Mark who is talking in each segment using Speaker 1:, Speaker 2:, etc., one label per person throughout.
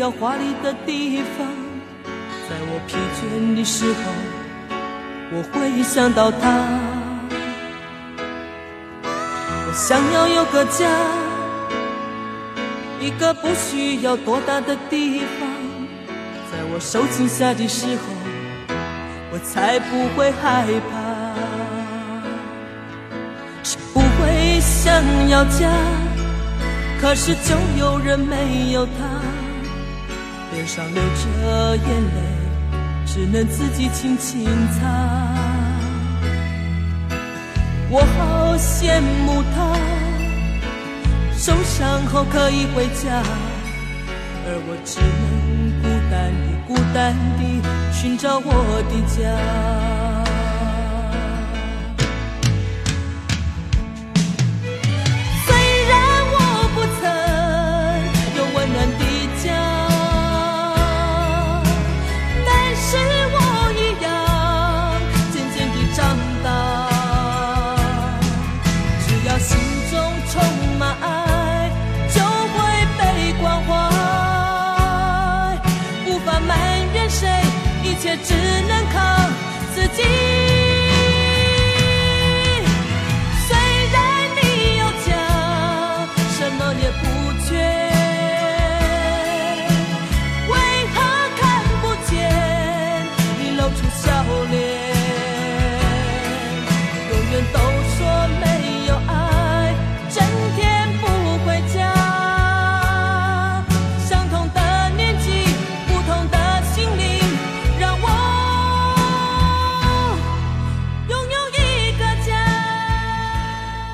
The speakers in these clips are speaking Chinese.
Speaker 1: 要华丽的地方。在我疲倦的时候，我会想到他。我想要有个家，一个不需要多大的地方。在我受惊吓的时候，我才不会害怕。是不会想要家，可是就有人没有他，上流着眼泪，只能自己轻轻擦。我好羡慕他，受伤后可以回家，而我只能孤单地、孤单地寻找我的家。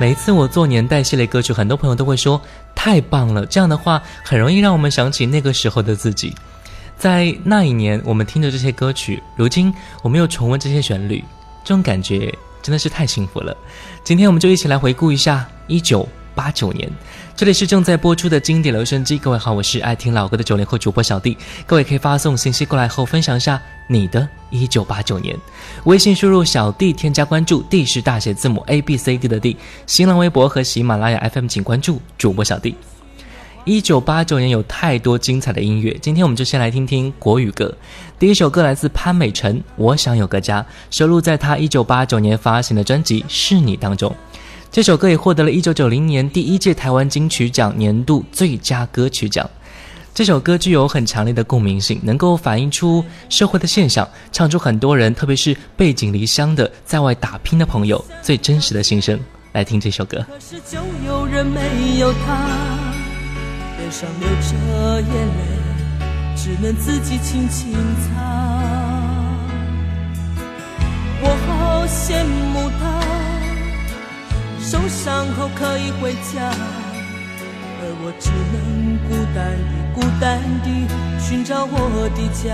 Speaker 2: 每次我做年代系列歌曲，很多朋友都会说太棒了。这样的话，很容易让我们想起那个时候的自己。在那一年，我们听着这些歌曲，如今我们又重温这些旋律，这种感觉真的是太幸福了。今天我们就一起来回顾一下一九八九年。这里是正在播出的经典留声机，各位好，我是爱听老歌的九零后主播小弟。各位可以发送信息过来后，分享一下你的一九八九年。微信输入小弟添加关注，D 是大写字母 A B C D 的 D。新浪微博和喜马拉雅 FM 请关注主播小弟。一九八九年有太多精彩的音乐，今天我们就先来听听国语歌。第一首歌来自潘美辰，《我想有个家》，收录在他一九八九年发行的专辑《是你》当中。这首歌也获得了一九九零年第一届台湾金曲奖年度最佳歌曲奖。这首歌具有很强烈的共鸣性，能够反映出社会的现象，唱出很多人，特别是背井离乡的在外打拼的朋友最真实的心声。来听这首歌。
Speaker 1: 可是就有人没有他，脸上流着眼泪，只能自己轻轻擦。我好羡慕他。受伤后可以回家，而我只能孤单地、孤单地寻找我的家。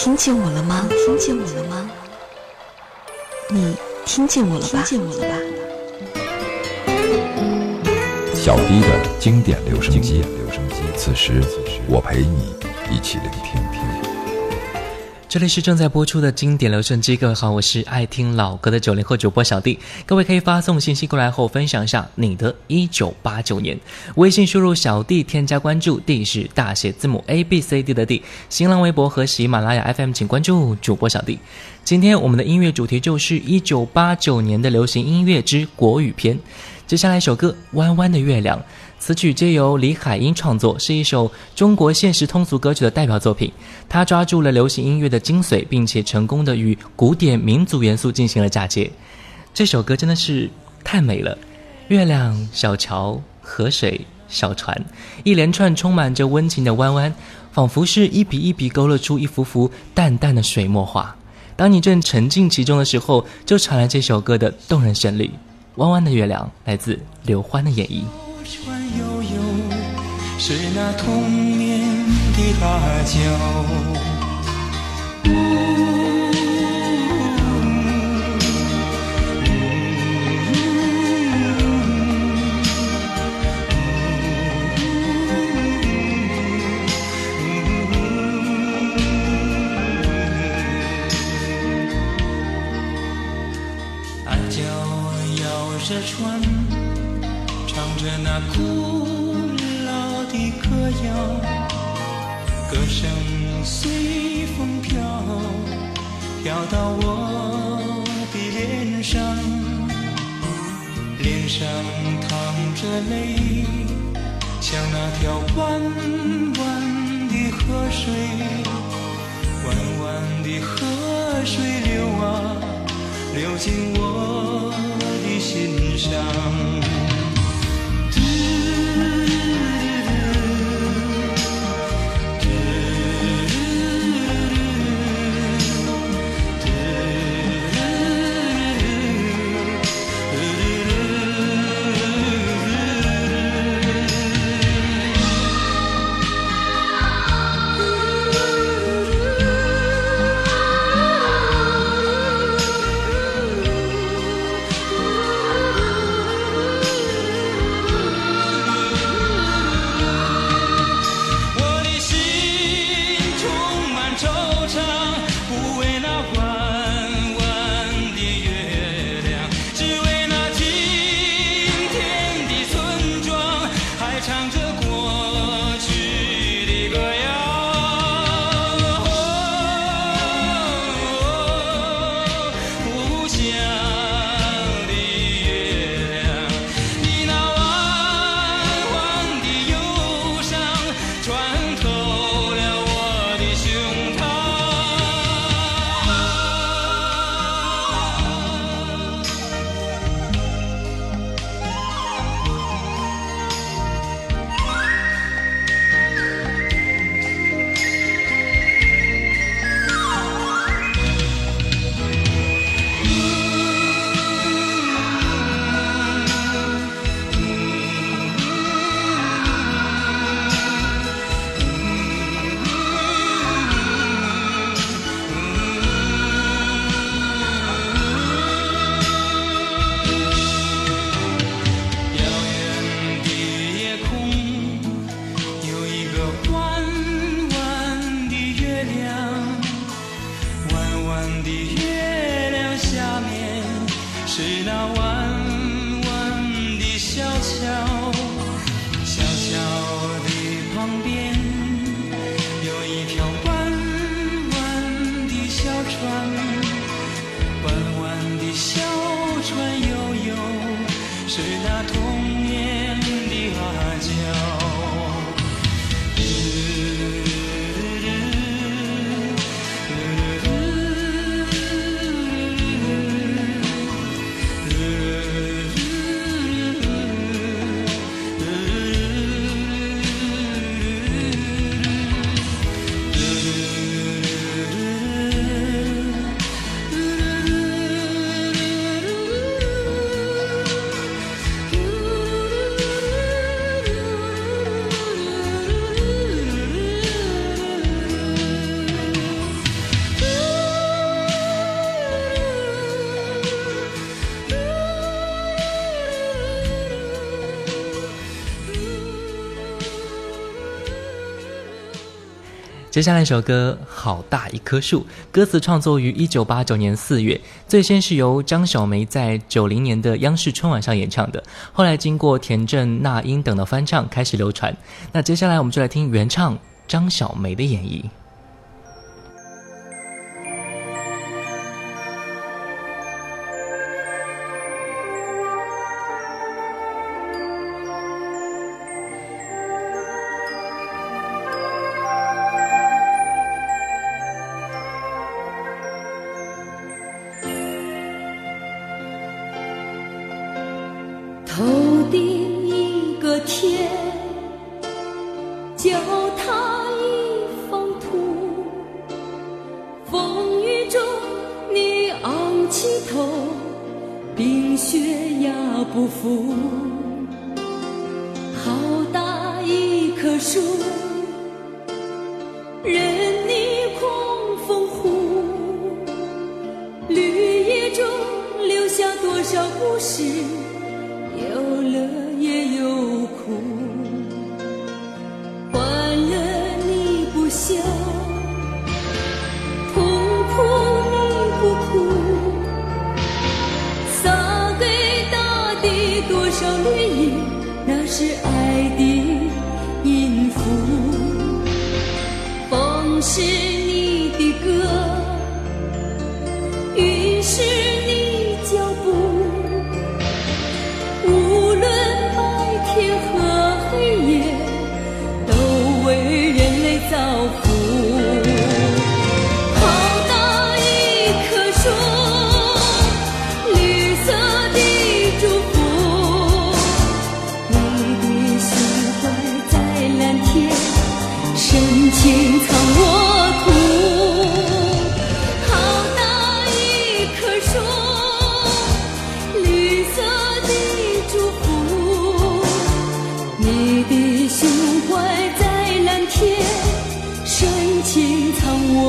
Speaker 3: 听见我了吗？听见我了吗？你听见我了吧？听见我了吧？
Speaker 4: 小迪的经典留声机，此时我陪你一起聆听。
Speaker 2: 这里是正在播出的经典留声机，各位好，我是爱听老歌的九零后主播小弟。各位可以发送信息过来后，分享一下你的一九八九年。微信输入小弟添加关注，D 是大写字母 A B C D 的 D。新浪微博和喜马拉雅 FM 请关注主播小弟。今天我们的音乐主题就是一九八九年的流行音乐之国语篇。接下来一首歌《弯弯的月亮》。此曲皆由李海英创作，是一首中国现实通俗歌曲的代表作品。他抓住了流行音乐的精髓，并且成功的与古典民族元素进行了嫁接。这首歌真的是太美了，月亮、小桥、河水、小船，一连串充满着温情的弯弯，仿佛是一笔一笔勾勒出一幅幅淡淡的水墨画。当你正沉浸其中的时候，就传来这首歌的动人旋律。《弯弯的月亮》来自刘欢的演绎。
Speaker 5: 是那童年的芭蕉，阿，娇摇着船，唱着那古。飘歌声随风飘飘到我的脸上脸上淌着泪像那条弯弯的河水弯弯的河水流啊流进我的心上
Speaker 2: 接下来一首歌《好大一棵树》，歌词创作于一九八九年四月，最先是由张小梅在九零年的央视春晚上演唱的，后来经过田震、那英等的翻唱开始流传。那接下来我们就来听原唱张小梅的演绎。
Speaker 6: 任你狂风呼绿叶中留下多少故事有乐也有苦。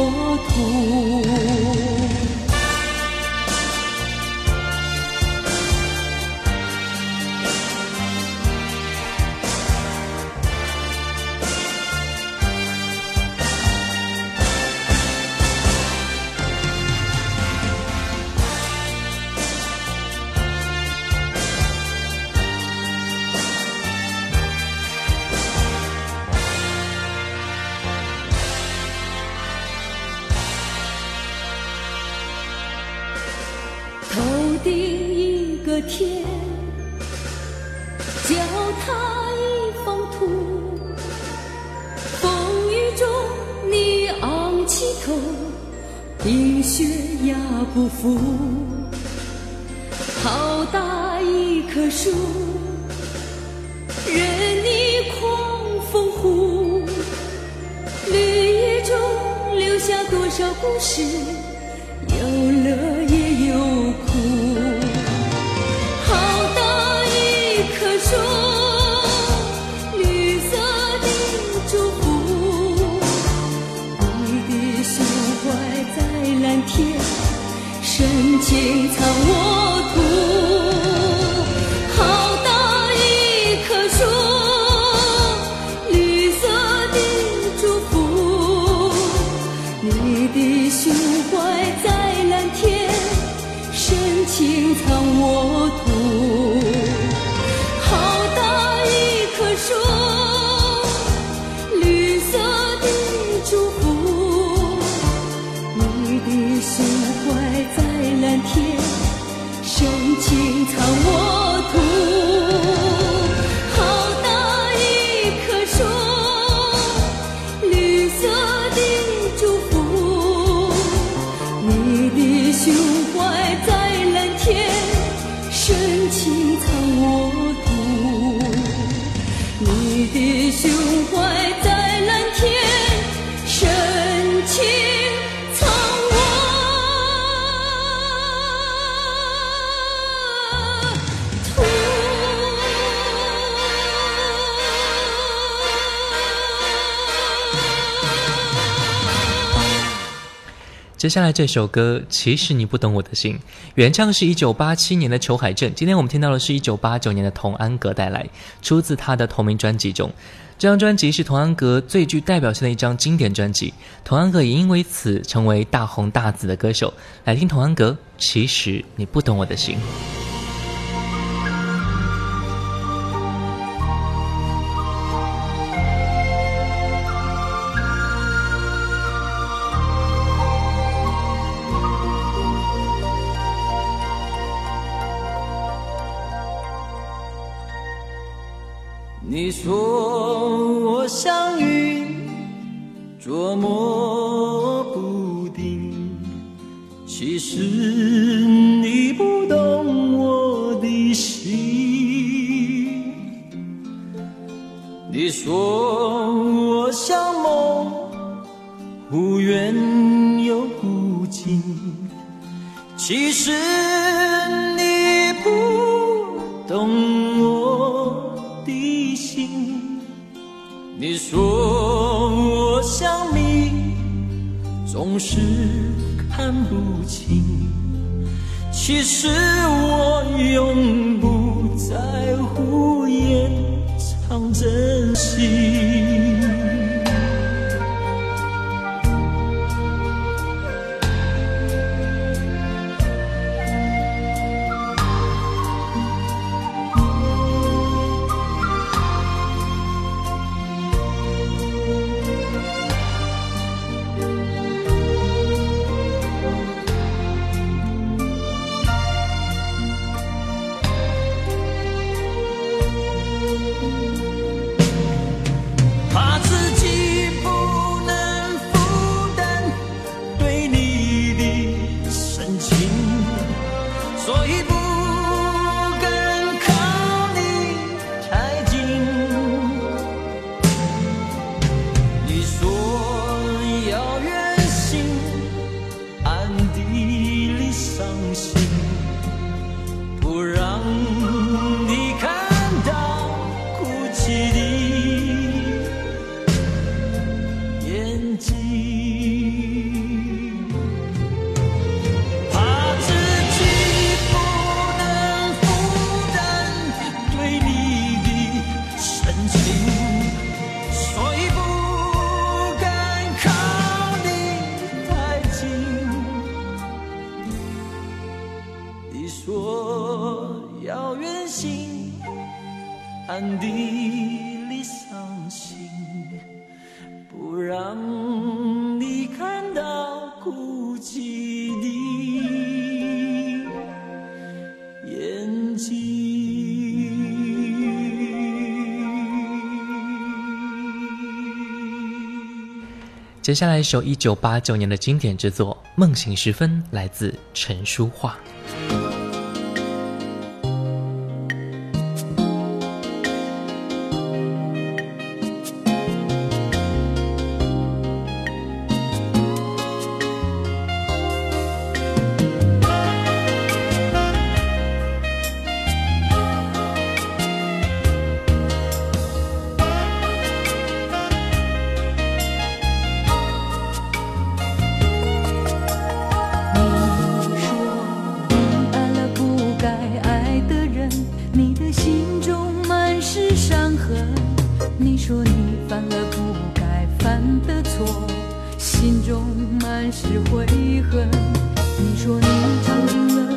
Speaker 6: 国土深情藏我。
Speaker 7: 接下来这首歌，其实你不懂我的心，原唱是一九八七年的裘海正。今天我们听到的是一九八九年的童安格带来，出自他的同名专辑中。这张专辑是童安格最具代表性的一张经典专辑，童安格也因为此成为大红大紫的歌手。来听童安格，其实你不懂我的心。接下来一首一九八九年的经典之作《梦醒时分》，来自陈淑桦。
Speaker 6: 你犯了不该犯的错，心中满是悔恨。你说你尝尽了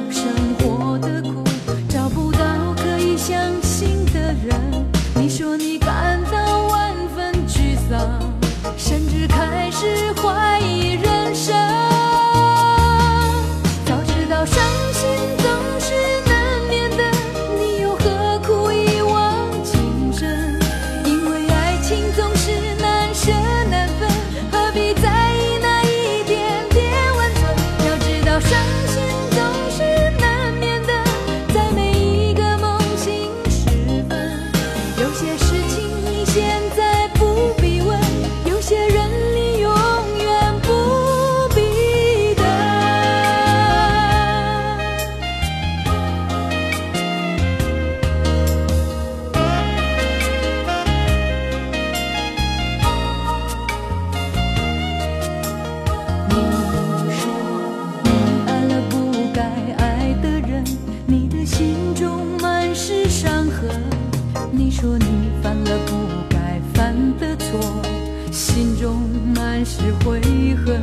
Speaker 6: 满是悔恨。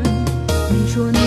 Speaker 6: 你说你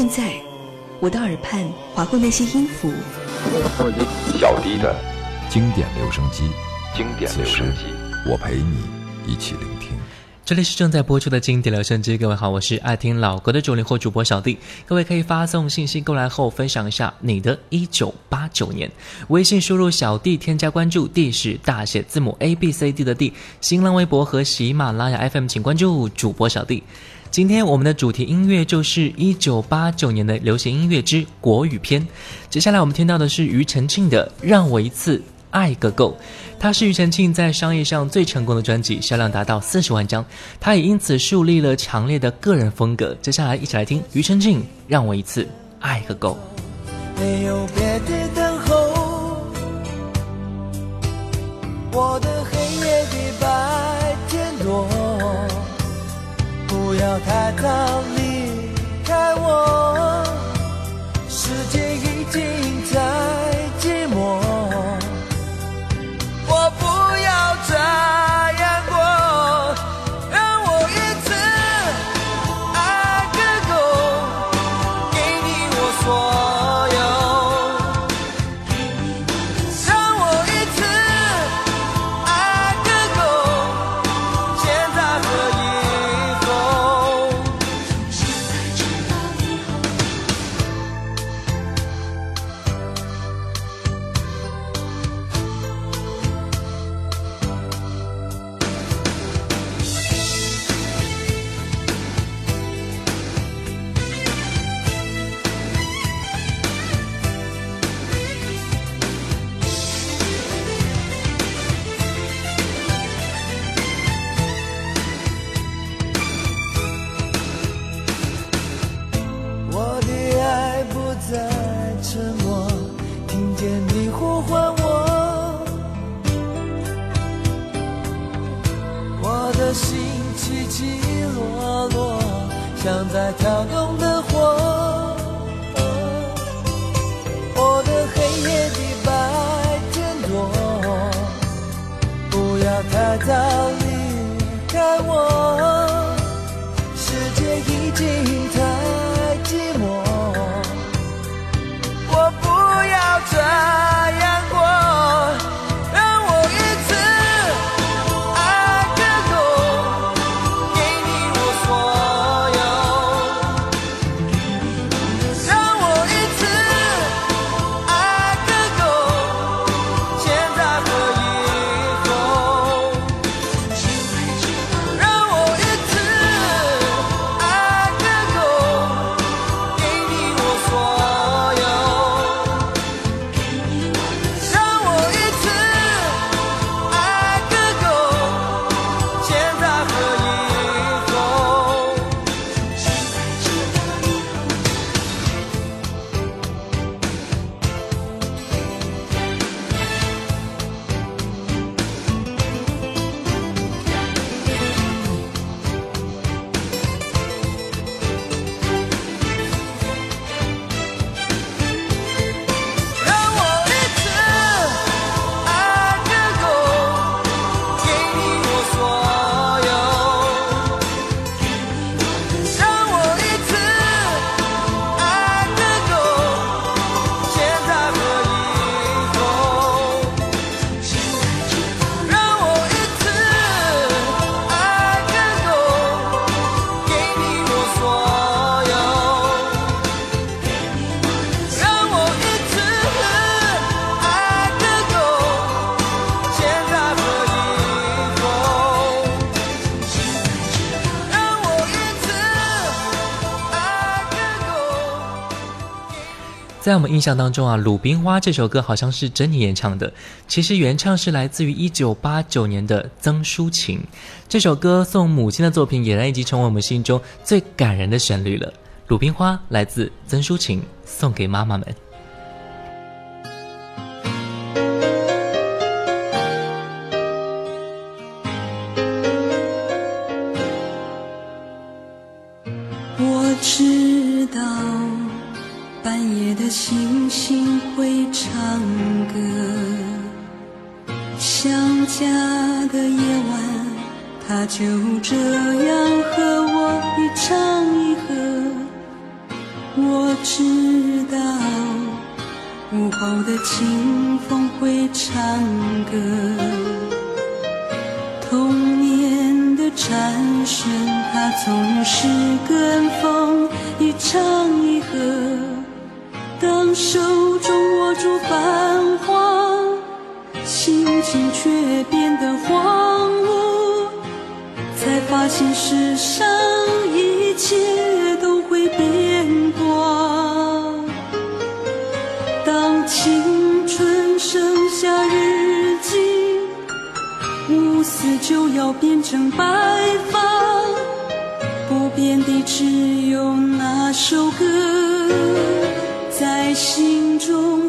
Speaker 6: 现在，
Speaker 3: 我的耳畔划过那些音符，
Speaker 4: 小弟的经典留声机，经典留声机，我陪你一起聆听。
Speaker 2: 这里是正在播出的经典留声机，各位好，我是爱听老歌的九零后主播小弟。各位可以发送信息过来后，分享一下你的一九八九年。微信输入小弟，添加关注，D 是大写字母 A B C D 的 D。新浪微博和喜马拉雅 FM 请关注主播小弟。今天我们的主题音乐就是一九八九年的流行音乐之国语篇。接下来我们听到的是庾澄庆的《让我一次爱个够》，它是庾澄庆在商业上最成功的专辑，销量达到四十万张，他也因此树立了强烈的个人风格。接下来一起来听庾澄庆《让我一次爱个够》。
Speaker 8: 没有别的等候，我的黑夜比白要太早离开我，世界已经太我
Speaker 2: 们印象当中啊，《鲁冰花》这首歌好像是珍妮演唱的，其实原唱是来自于一九八九年的曾淑琴。这首歌送母亲的作品，俨然已经成为我们心中最感人的旋律了。《鲁冰花》来自曾淑琴，送给妈妈们。
Speaker 6: 白发不变的只有那首歌在心中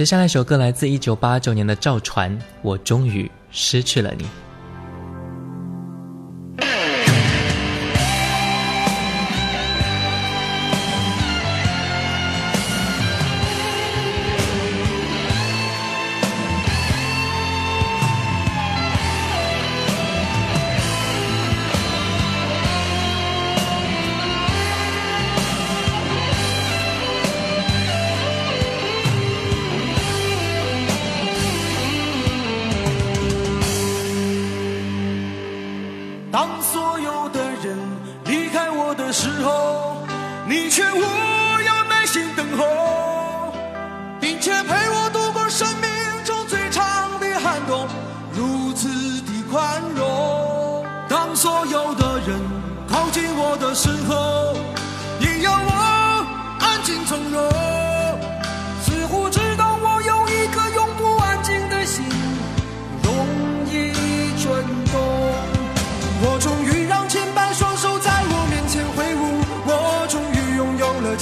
Speaker 2: 接下来一首歌来自一九八九年的赵传我终于失去了你。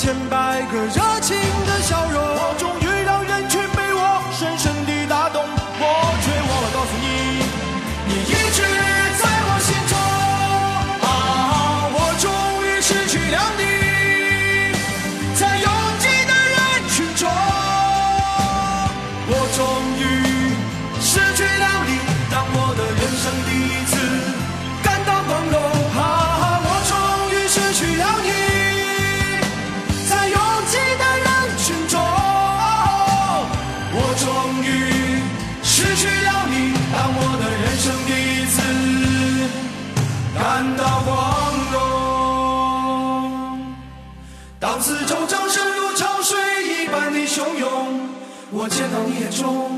Speaker 9: 千百个热情的笑容见到你眼中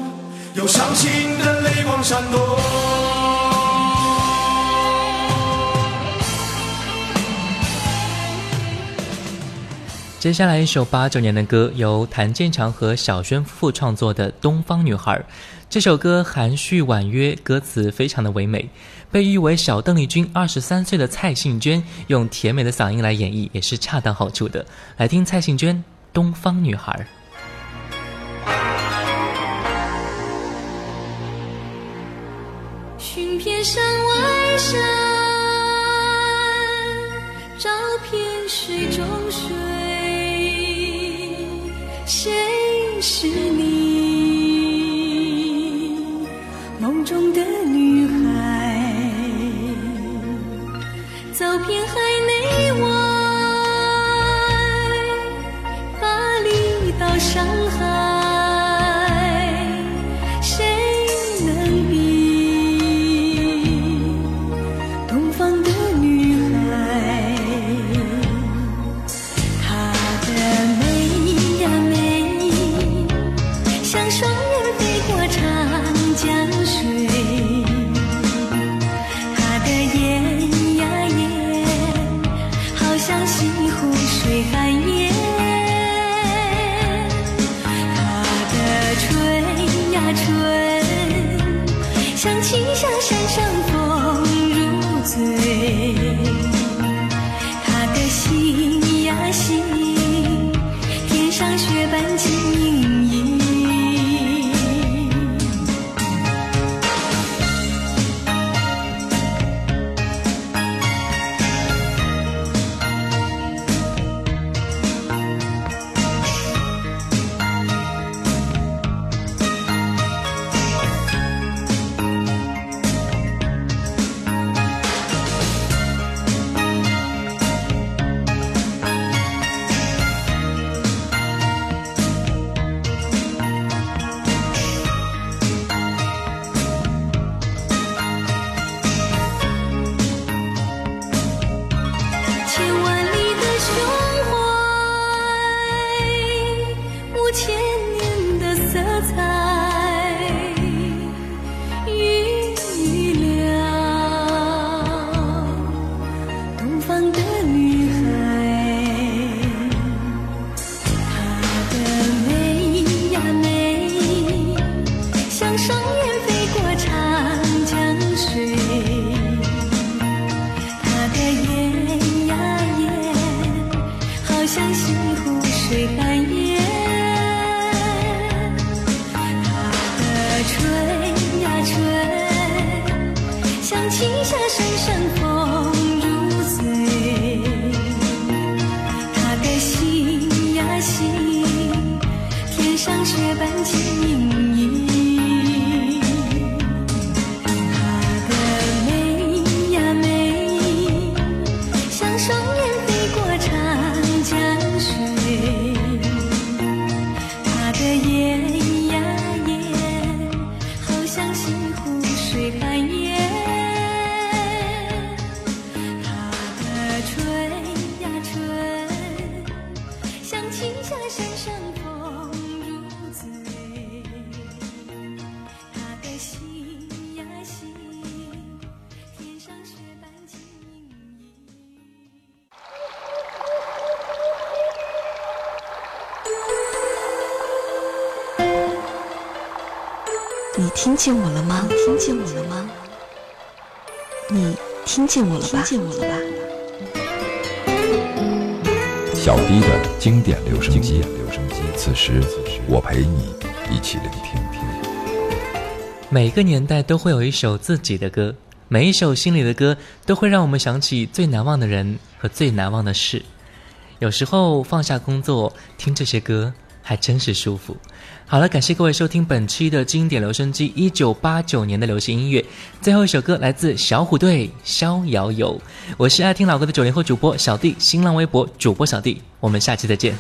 Speaker 9: 有伤心的泪光闪动。
Speaker 2: 接下来一首八九年的歌，由谭健常和小轩夫妇创作的《东方女孩》。这首歌含蓄婉约，歌词非常的唯美，被誉为小邓丽君二十三岁的蔡幸娟用甜美的嗓音来演绎，也是恰到好处的。来听蔡幸娟《东方女孩》。
Speaker 6: 名片上外山，照片水中水。谁是你？心
Speaker 3: 声。见我了吧？听见我了吧？
Speaker 4: 小迪的经典留声机，留声机。此时，我陪你一起聆听。
Speaker 2: 每个年代都会有一首自己的歌，每一首心里的歌都会让我们想起最难忘的人和最难忘的事。有时候放下工作听这些歌，还真是舒服。好了，感谢各位收听本期的经典留声机，一九八九年的流行音乐。最后一首歌来自小虎队《逍遥游》。我是爱听老歌的九零后主播小弟，新浪微博主播小弟。我们下期再见。